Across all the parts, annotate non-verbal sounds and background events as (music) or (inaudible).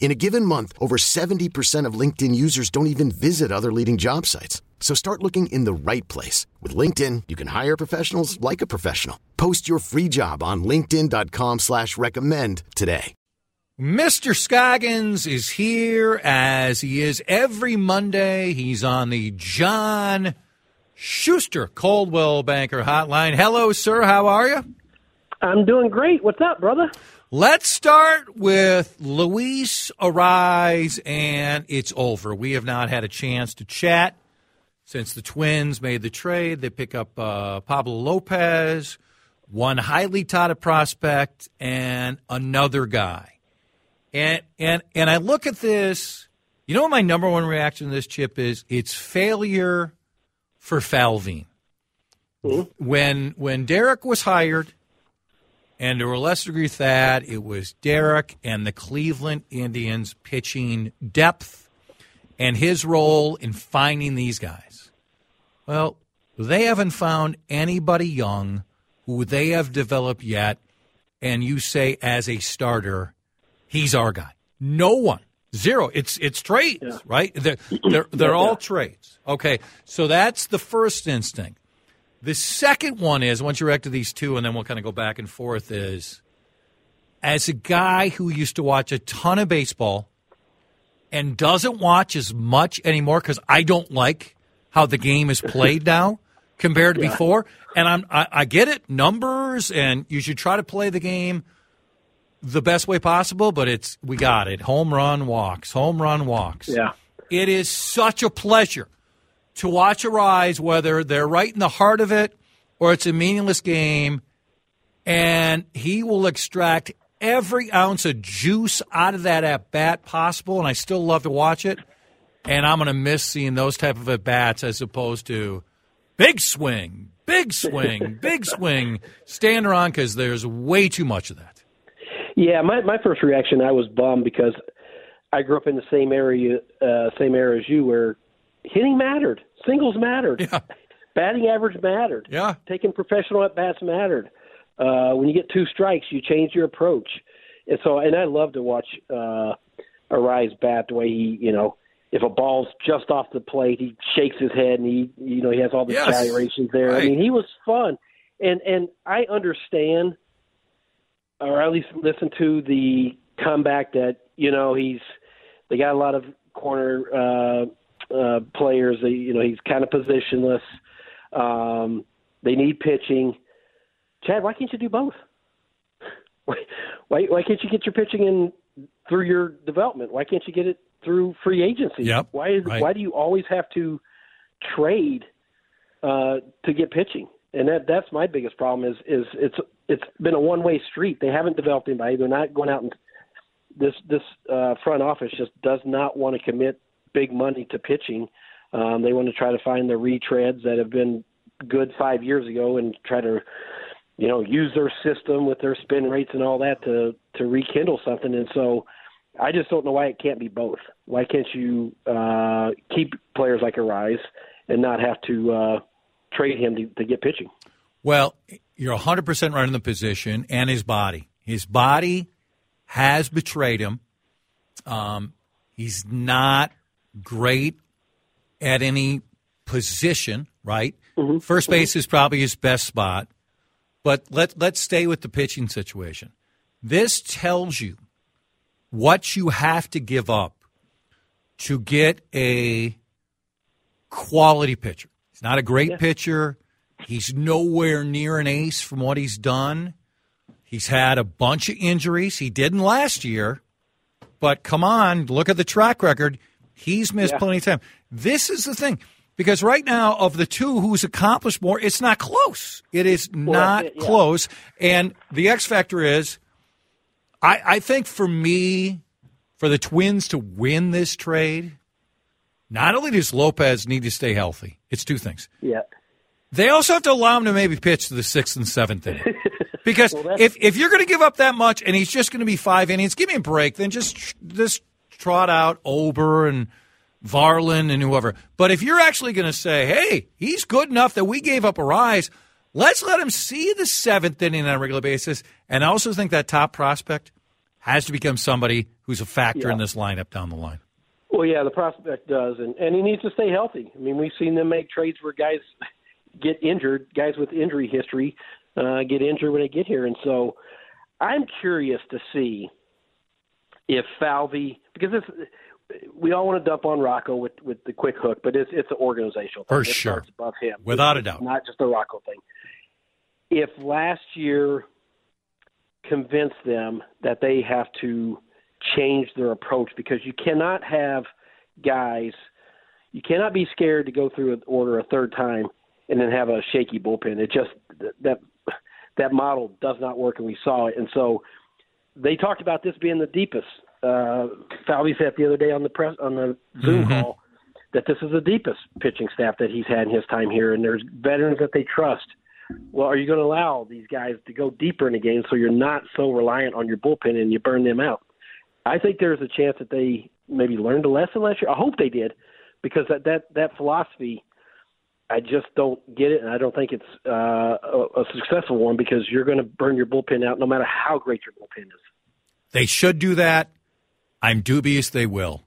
In a given month, over 70% of LinkedIn users don't even visit other leading job sites. So start looking in the right place. With LinkedIn, you can hire professionals like a professional. Post your free job on linkedin.com slash recommend today. Mr. Scoggins is here as he is every Monday. He's on the John Schuster Coldwell Banker Hotline. Hello, sir. How are you? I'm doing great. What's up, brother? Let's start with Luis Arraez, and it's over. We have not had a chance to chat since the Twins made the trade. They pick up uh, Pablo Lopez, one highly touted prospect, and another guy. And and and I look at this. You know what my number one reaction to this chip is? It's failure for Falvine. Mm-hmm. When when Derek was hired and to a lesser degree that, it was Derek and the Cleveland Indians pitching depth and his role in finding these guys. Well, they haven't found anybody young who they have developed yet, and you say as a starter, he's our guy. No one. Zero. It's it's trades, yeah. right? They're they're, they're all trades. Okay, so that's the first instinct. The second one is once you react to these two, and then we'll kind of go back and forth. Is as a guy who used to watch a ton of baseball and doesn't watch as much anymore because I don't like how the game is played (laughs) now compared to yeah. before. And I'm I, I get it, numbers, and you should try to play the game the best way possible. But it's we got it. Home run walks, home run walks. Yeah, it is such a pleasure to watch Arraez, whether they're right in the heart of it or it's a meaningless game, and he will extract every ounce of juice out of that at bat possible, and I still love to watch it. And I'm going to miss seeing those type of at bats as opposed to big swing, big swing, (laughs) big swing, stand around because there's way too much of that. Yeah, my my first reaction, I was bummed because I grew up in the same area, uh, same area as you, where hitting mattered. Singles mattered. Yeah. Batting average mattered. Yeah. Taking professional at bats mattered. Uh, when you get two strikes, you change your approach. And so, and I love to watch uh, Arraez bat the way he, you know, if a ball's just off the plate, he shakes his head and he, you know, he has all the yes. gyrations there. Right. I mean, he was fun, and and I understand, or at least listen to the comeback that you know he's they got a lot of corner uh, uh, players. They, you know, he's kind of positionless. Um, they need pitching. Chad, why can't you do both? Why, why, why can't you get your pitching in through your development? Why can't you get it through free agency? Yep, why is right. why do you always have to trade uh, to get pitching? And that that's my biggest problem is is it's it's been a one way street. They haven't developed anybody. They're not going out and this this uh, front office just does not want to commit big money to pitching. Um, they want to try to find the retreads that have been good five years ago and try to, you know, use their system with their spin rates and all that to to rekindle something. And so, I just don't know why it can't be both. Why can't you uh, keep players like Arraez and not have to uh, trade him to, to get pitching? Well, you're 100% right in the position and his body. His body has betrayed him. Um, he's not great at any position, right? Mm-hmm. First base is probably his best spot. But let let's stay with the pitching situation. This tells you what you have to give up to get a quality pitcher. He's not a great yeah. pitcher. He's nowhere near an ace from what he's done. He's had a bunch of injuries. He didn't last year, but come on, look at the track record. He's missed Yeah. plenty of time. This is the thing. Because right now, of the two who's accomplished more, it's not close. It is not it- yeah. close. And the X factor is, I, I think for me, for the Twins to win this trade, not only does Lopez need to stay healthy, it's two things. Yeah. They also have to allow him to maybe pitch to the sixth and seventh inning. (laughs) Because that's- if, if you're going to give up that much and he's just going to be five innings, give me a break. Then just just trot out Ober and Varland and whoever. But if you're actually going to say, hey, he's good enough that we gave up Arraez, let's let him see the seventh inning on a regular basis. And I also think that top prospect has to become somebody who's a factor in this lineup down the line. Well, yeah, the prospect does, and and he needs to stay healthy. I mean, we've seen them make trades where guys (laughs) get injured, guys with injury history uh, get injured when they get here, and so I'm curious to see if Falvey because it's we all want to dump on Rocco with with the quick hook, but it's it's an organizational thing. For It sure. above him, Without a doubt. not just a Rocco thing. If last year convinced them that they have to change their approach because you cannot have guys you cannot be scared to go through an order a third time and then have a shaky bullpen. It just that that model does not work, and we saw it. And so they talked about this being the deepest. Uh, Falvey said the other day on the press on the Zoom call that this is the deepest pitching staff that he's had in his time here, and there's veterans that they trust. Well, are you going to allow these guys to go deeper in the game so you're not so reliant on your bullpen and you burn them out? I think there's a chance that they maybe learned a lesson last year. I hope they did, because that that that philosophy, I just don't get it, and I don't think it's uh, a, a successful one because you're going to burn your bullpen out no matter how great your bullpen is. They should do that. I'm dubious they will.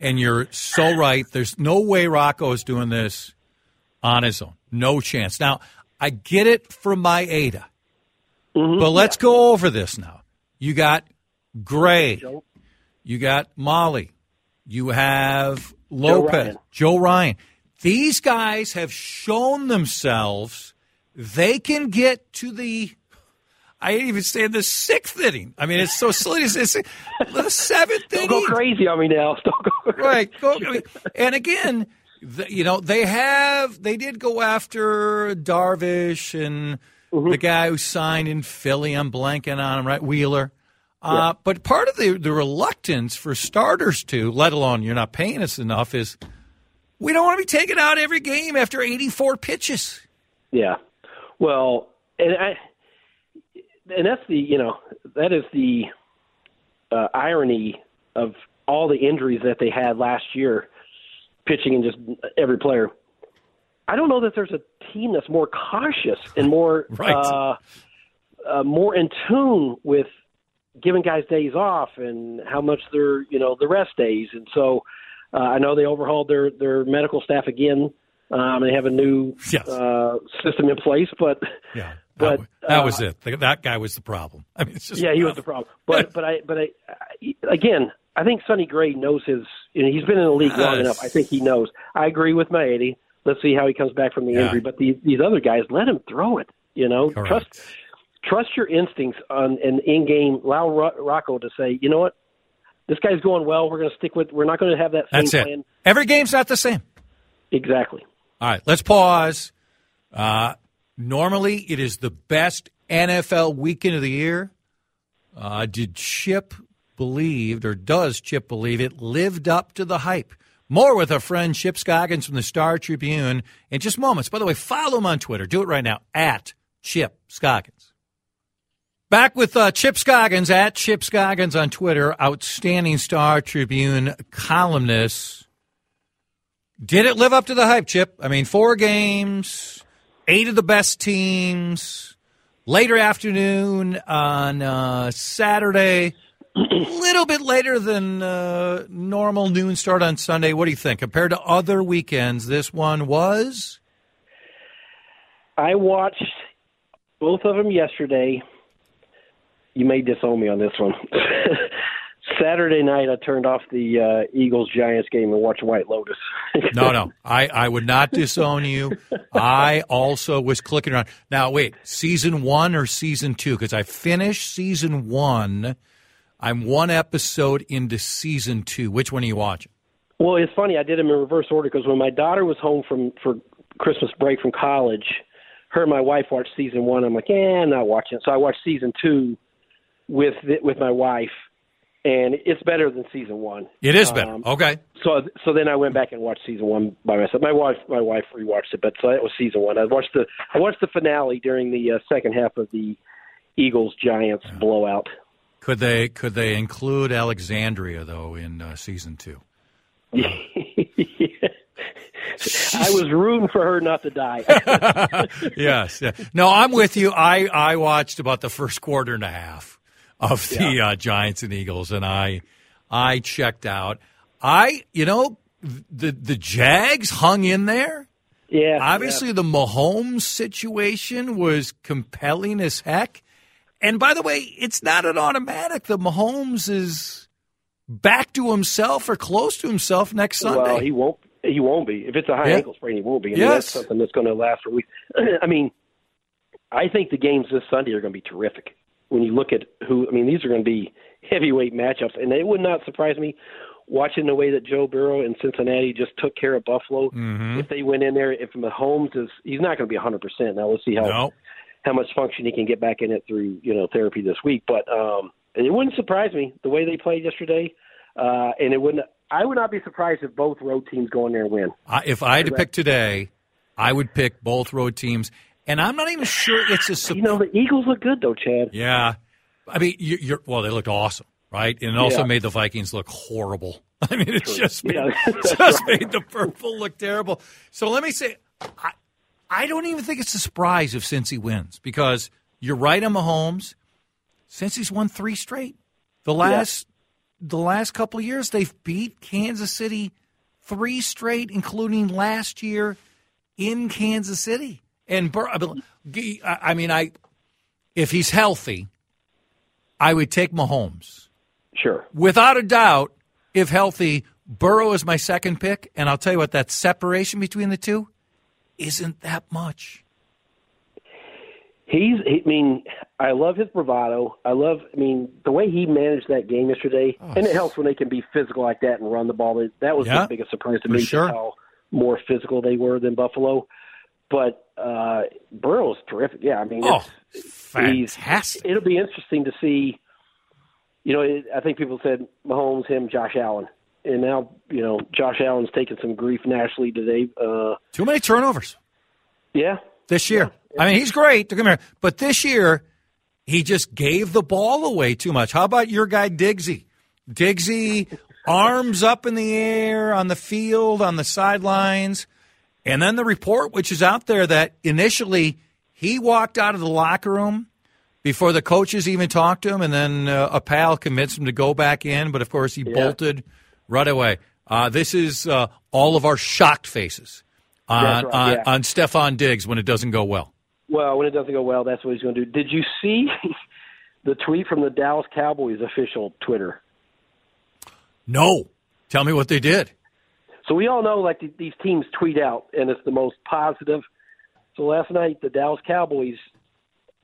And you're so right. There's no way Rocco is doing this on his own. No chance. Now, I get it from my Ada. But let's go over this now. You got Gray. You got Mahle. You have Lopez. Ryan. Joe Ryan. These guys have shown themselves they can get to the I ain't even say the sixth inning. I mean, it's so silly to say the seventh Don't inning. go crazy on me now. (laughs) Don't go crazy. Right. Go, I mean, and again, the, you know, they have, they did go after Darvish and Mm-hmm. the guy who signed in Philly. I'm blanking on him, right? Wheeler. Uh, But part of the, the reluctance for starters to, let alone you're not paying us enough, is we don't want to be taken out every game after 84 pitches. Yeah. Well, and I, and that's the you know that is the uh, irony of all the injuries that they had last year, pitching and just every player. I don't know that there's a team that's more cautious and (laughs) more Right. uh, uh, more in tune with giving guys days off and how much they're you know the rest days. And so uh, I know they overhauled their their medical staff again. Um, they have a new Yes. uh, system in place, but Yeah. But, that, that uh, was it. That guy was the problem. (laughs) I mean, it's just yeah, he was the problem. But (laughs) but I but I, I again, I think Sonny Gray knows his. You know, he's been in the league long enough. I think he knows. I agree with my eighty. Let's see how he comes back from the Yeah. injury. But these these other guys, let him throw it. You know, Correct. trust trust your instincts on an in game. Allow Ro- Rocco to say, you know what, this guy's going well. We're going to stick with. We're not going to have that same That's it. plan. Every game's not the same. Exactly. All right, let's pause. Uh, normally, it is the best NFL weekend of the year. Uh, did Chip believed, or does Chip believe it lived up to the hype? More with our friend Chip Scoggins from the Star Tribune in just moments. By the way, follow him on Twitter. Do it right now at Chip Scoggins. Back with uh, Chip Scoggins at Chip Scoggins on Twitter, outstanding Star Tribune columnist. Did it live up to the hype, Chip? I mean, four games, eight of the best teams, later afternoon on uh, Saturday, a little bit later than uh, normal noon start on Sunday. What do you think? Compared to other weekends, this one was. I watched both of them yesterday. You may disown me on this one. (laughs) Saturday night, I turned off the uh, Eagles Giants game and watched White Lotus. (laughs) no, no, I, I would not disown you. I also was clicking around. Now, wait, season one or season two? Because I finished season one. I'm one episode into season two. Which one are you watching? Well, it's funny. I did them in reverse order because when my daughter was home from for Christmas break from college, her and my wife watched season one. I'm like, yeah, I'm not watching it. So I watched season two with with my wife and it's better than season one. It is better. Um, okay. So so then I went back and watched season one by myself. My wife my wife rewatched it, but so that was season one. I watched the I watched the finale during the uh, second half of the Eagles Giants yeah. blowout. Could they could they include Alexandria though in uh, season two? (laughs) yeah. I was rooting for her not to die. (laughs) yes. Yeah. No, I'm with you. I I watched about the first quarter and a half of the yeah. uh, Giants and Eagles, and I I checked out. I you know the the Jags hung in there. Yeah. Obviously, yeah. the Mahomes situation was compelling as heck. And by the way, it's not an automatic. The Mahomes is back to himself or close to himself next Sunday. Well, he won't. He won't be. If it's a high yeah. ankle sprain, he won't be. I mean, yes. that's something that's going to last for weeks. (clears throat) I mean, I think the games this Sunday are going to be terrific when you look at who, I mean, these are going to be heavyweight matchups, and it would not surprise me watching the way that Joe Burrow in Cincinnati just took care of Buffalo. Mm-hmm. If they went in there, if Mahomes is, he's not going to be 100. percent Now let's see how no. how much function he can get back in it through you know therapy this week. But um, it wouldn't surprise me the way they played yesterday, uh, and it wouldn't. I would not be surprised if both road teams go in there and win. I, if I had to pick today, I would pick both road teams. And I'm not even sure it's a. Sup- you know, the Eagles look good though, Chad. Yeah, I mean, you're, well, they looked awesome, right? And it also yeah. made the Vikings look horrible. (laughs) I mean, it just made, yeah, (laughs) (laughs) just right. made the purple look terrible. So let me say, I, I don't even think it's a surprise if Cincy wins because you're right on Mahomes. Cincy's won three straight. The last yeah. the last couple of years, they've beat Kansas City three straight, including last year in Kansas City. And I mean, I if he's healthy, I would take Mahomes. Sure, without a doubt. If healthy, Burrow is my second pick, and I'll tell you what, that separation between the two isn't that much. He's, I mean, I love his bravado. I love, I mean, the way he managed that game yesterday, oh, and it helps when they can be physical like that and run the ball. That was yeah, the biggest surprise to me, sure. how more physical they were than Buffalo. But uh, Burrow's terrific. Yeah, I mean, oh, fantastic. It'll be interesting to see. You know, it, I think people said Mahomes, him, Josh Allen, and now you know Josh Allen's taking some grief nationally today. Uh, Too many turnovers. Yeah, this year. Yeah. I mean, he's great. Come here, but this year he just gave the ball away too much. How about your guy Diggsy? Diggsy, arms up in the air on the field, on the sidelines and then the report, which is out there, that initially he walked out of the locker room before the coaches even talked to him, and then uh, a pal convinced him to go back in. But of course, he yeah. bolted right away. Uh, this is uh, all of our shocked faces on right, on, yeah. on Stefon Diggs when it doesn't go well. Well, when it doesn't go well, that's what he's going to do. Did you see (laughs) the tweet from the Dallas Cowboys official Twitter? No. Tell me what they did. So we all know like these teams tweet out, and it's the most positive. So last night, the Dallas Cowboys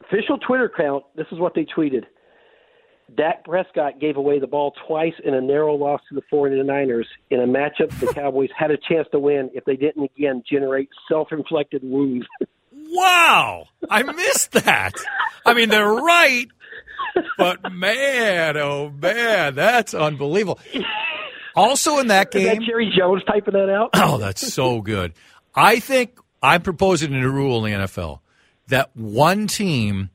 official Twitter account. This is what they tweeted. Dak Prescott gave away the ball twice in a narrow loss to the 49ers in a matchup the (laughs) Cowboys had a chance to win if they didn't again generate self-inflicted wounds. wow, I missed that. I mean, they're right, but man, oh man, that's unbelievable. Also in that game, that Jerry Jones typing that out. Oh, that's so good. I think I'm proposing a new rule in the NFL that one team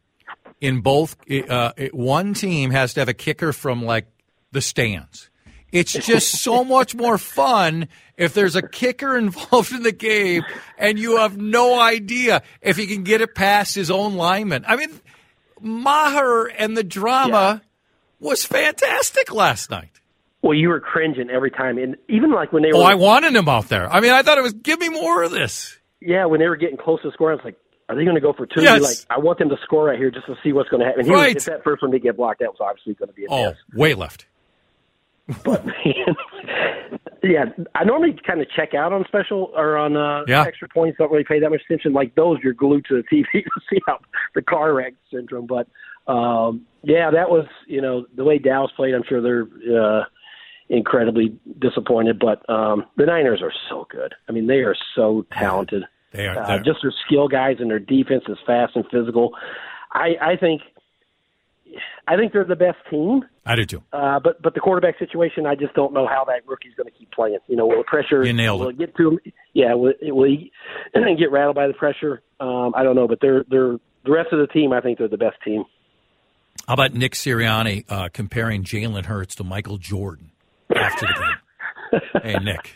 in both uh, one team has to have a kicker from like the stands. It's just so (laughs) much more fun if there's a kicker involved in the game and you have no idea if he can get it past his own lineman. I mean, Maher and the drama yeah. was fantastic last night. Well, you were cringing every time, and even like when they were. Oh, I wanted him out there. I mean, I thought it was give me more of this. Yeah, when they were getting close to score, I was like, "Are they going to go for two? Yes. Like, I want them to score right here just to see what's going to happen. He right. Was, if that first one did get blocked, that was obviously going to be a oh, way left. but (laughs) yeah, I normally kind of check out on special or on uh, Yeah. extra points. Don't really pay that much attention. Like those, you're glued to the TV (laughs) to see how the car wreck syndrome. But um, yeah, that was you know the way Dallas played. I'm sure they're uh, incredibly disappointed. But um, the Niners are so good. I mean, they are so talented. They are. Uh, just their skill guys and their defense is fast and physical. I, I think. I think they're the best team. I do too. Uh, but but the quarterback situation, I just don't know how that rookie's going to keep playing. You know, will the pressure? You nailed will it. get to him? Yeah, will, will he (clears throat) get rattled by the pressure? Um, I don't know, but they're they're the rest of the team. I think they're the best team. How about Nick Sirianni uh, comparing Jalen Hurts to Michael Jordan after the game? hey, Nick,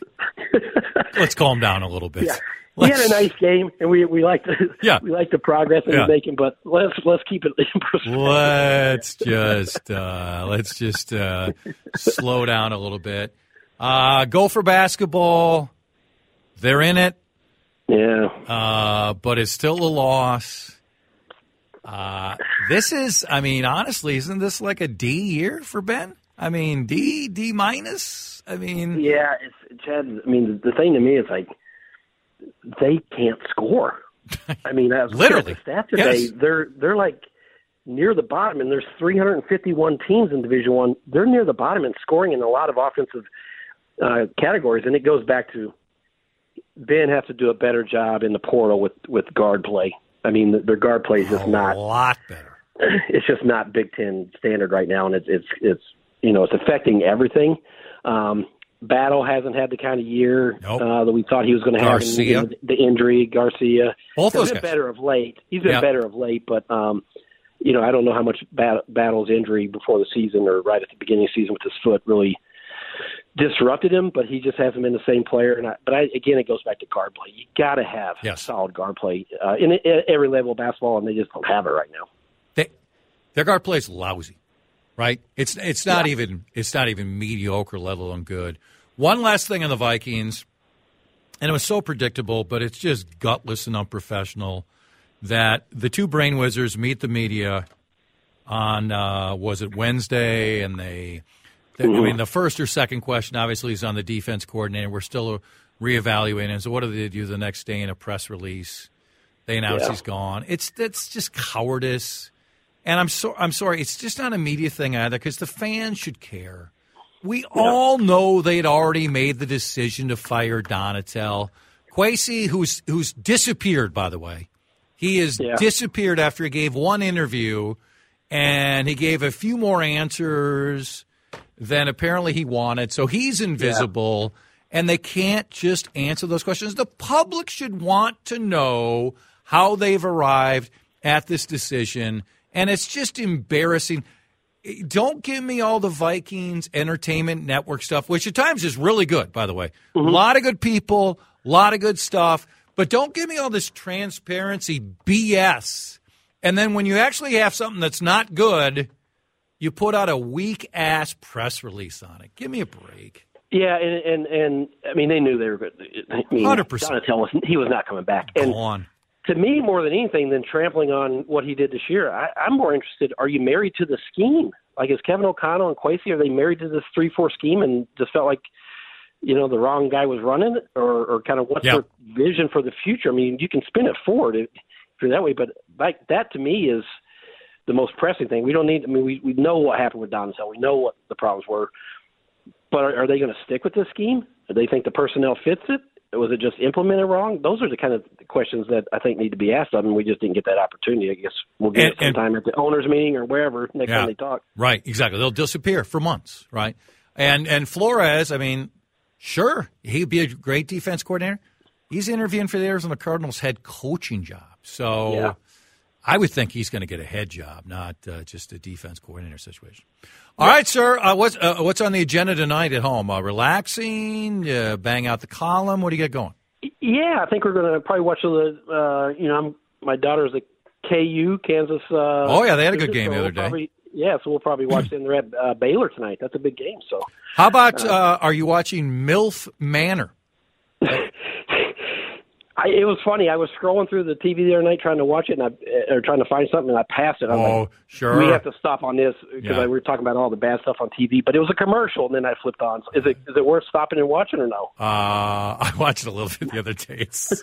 let's calm down a little bit. Yeah. He had a nice game, and we we like the Yeah. we like the progress that Yeah. he's making. But let's let's keep it in perspective. (laughs) Let's just uh, let's just uh, slow down a little bit. Uh, go for basketball. They're in it, Yeah, uh, but it's still a loss. Uh, this is, I mean, honestly, isn't this like a D year for Ben? I mean, D, D minus. I mean, yeah. It's Chad. I mean, the thing to me is like they can't score. I mean, I was (laughs) Literally. the stats today. Yes. They're they're like near the bottom, and there's 351 teams in Division One. They're near the bottom in scoring in a lot of offensive uh, categories, and it goes back to Ben has to do a better job in the portal with with guard play. I mean, their guard play is just a not. lot better. (laughs) It's just not Big Ten standard right now, and it's it's it's you know it's affecting everything. Um, Battle hasn't had the kind of year Nope. uh, that we thought he was going to have. Garcia. And The injury, Garcia. Both He's those been guys. better of late. He's been Yeah. better of late, but um, you know, I don't know how much bat- Battle's injury before the season or right at the beginning of the season with his foot really disrupted him. But he just hasn't been the same player. And I, but I, again, it goes back to guard play. You got to have Yes. solid guard play uh, in, in every level of basketball, and they just don't have it right now. They, their guard play is lousy, right? It's it's not even it's not even mediocre, let alone good. One last thing on the Vikings, and it was so predictable, but it's just gutless and unprofessional that the two brain wizards meet the media on uh, was it Wednesday, and they. they- I mean, the first or second question obviously is on the defense coordinator. We're still reevaluating. So, what do they do the next day in a press release? They announce Yeah. he's gone. It's that's just cowardice. And I'm so I'm sorry. It's just not a media thing either because the fans should care. We all know they'd already made the decision to fire Donatell. Kwesi, who's who's disappeared, by the way, he has Yeah. disappeared after he gave one interview, and he gave a few more answers than apparently he wanted. So he's invisible, and they can't just answer those questions. The public should want to know how they've arrived at this decision, and it's just embarrassing. Don't give me all the Vikings Entertainment Network stuff, which at times is really good, by the way. A lot of good people, a lot of good stuff, but don't give me all this transparency BS. And then when you actually have something that's not good, you put out a weak ass press release on it. Give me a break. Yeah, and and, and I mean they knew they were good. I mean, 100%. Donatell was he was not coming back. And Go on. To me, more than anything, than trampling on what he did this year, I, I'm more interested. Are you married to the scheme? Like, is Kevin O'Connell and Kwesi are they married to this three-four scheme and just felt like, you know, the wrong guy was running it, or, or kind of what's Yeah. their vision for the future? I mean, you can spin it forward if, if you're that way, but like that to me is the most pressing thing. We don't need. I mean, we we know what happened with Donzel. We know what the problems were, but are, are they going to stick with this scheme? Do they think the personnel fits it? Was it just implemented wrong? Those are the kind of questions that I think need to be asked of, them. we just didn't get that opportunity. I guess we'll get And- it sometime at the owners' meeting or wherever next time they talk. Right, exactly. They'll disappear for months, right? And and Flores, I mean, sure, he'd be a great defense coordinator. He's interviewing for the Arizona Cardinals head coaching job. So Yeah. I would think he's going to get a head job, not uh, just a defense coordinator situation. All right, sir. Uh, what's uh, what's on the agenda tonight at home? Uh, relaxing, uh, bang out the column. What do you got going? Yeah, I think we're going to probably watch the. Uh, you know, I'm, my daughter's at KU, Kansas. Uh, Oh, yeah, they had a good game the other day. Probably, yeah, so we'll probably watch them. They're at uh, Baylor tonight. That's a big game. So How about uh, are you watching MILF Manor? (laughs) I, it was funny. I was scrolling through the TV the other night trying to watch it, and I or trying to find something, and I passed it. I'm Oh, like, sure. We have to stop on this because Yeah. we were talking about all the bad stuff on TV. But it was a commercial, and then I flipped on. Is it is it worth stopping and watching or no? Uh, (laughs) I watched a little bit the other day. It's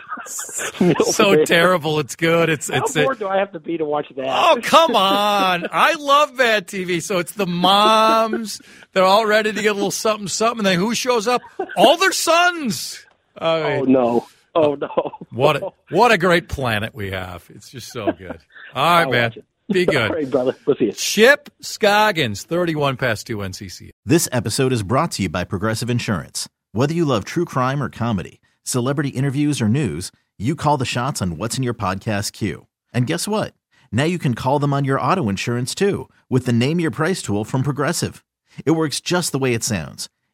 No, (laughs) (laughs) so terrible. It's good. It's How it's bored do I have to be to watch that? Oh, come on. I love bad TV. So it's the moms. They're all ready to get a little something, something. And then who shows up? All their sons. Oh no! Oh uh, no! (laughs) what, a, what a great planet we have. It's just so good. All right, man. Be (laughs) good. right, brother. We'll see you. Chip Scoggins, 31 past 2 NCC. This episode is brought to you by Progressive Insurance. Whether you love true crime or comedy, celebrity interviews or news, you call the shots on what's in your podcast queue. And guess what? Now you can call them on your auto insurance too with the Name Your Price tool from Progressive. It works just the way it sounds.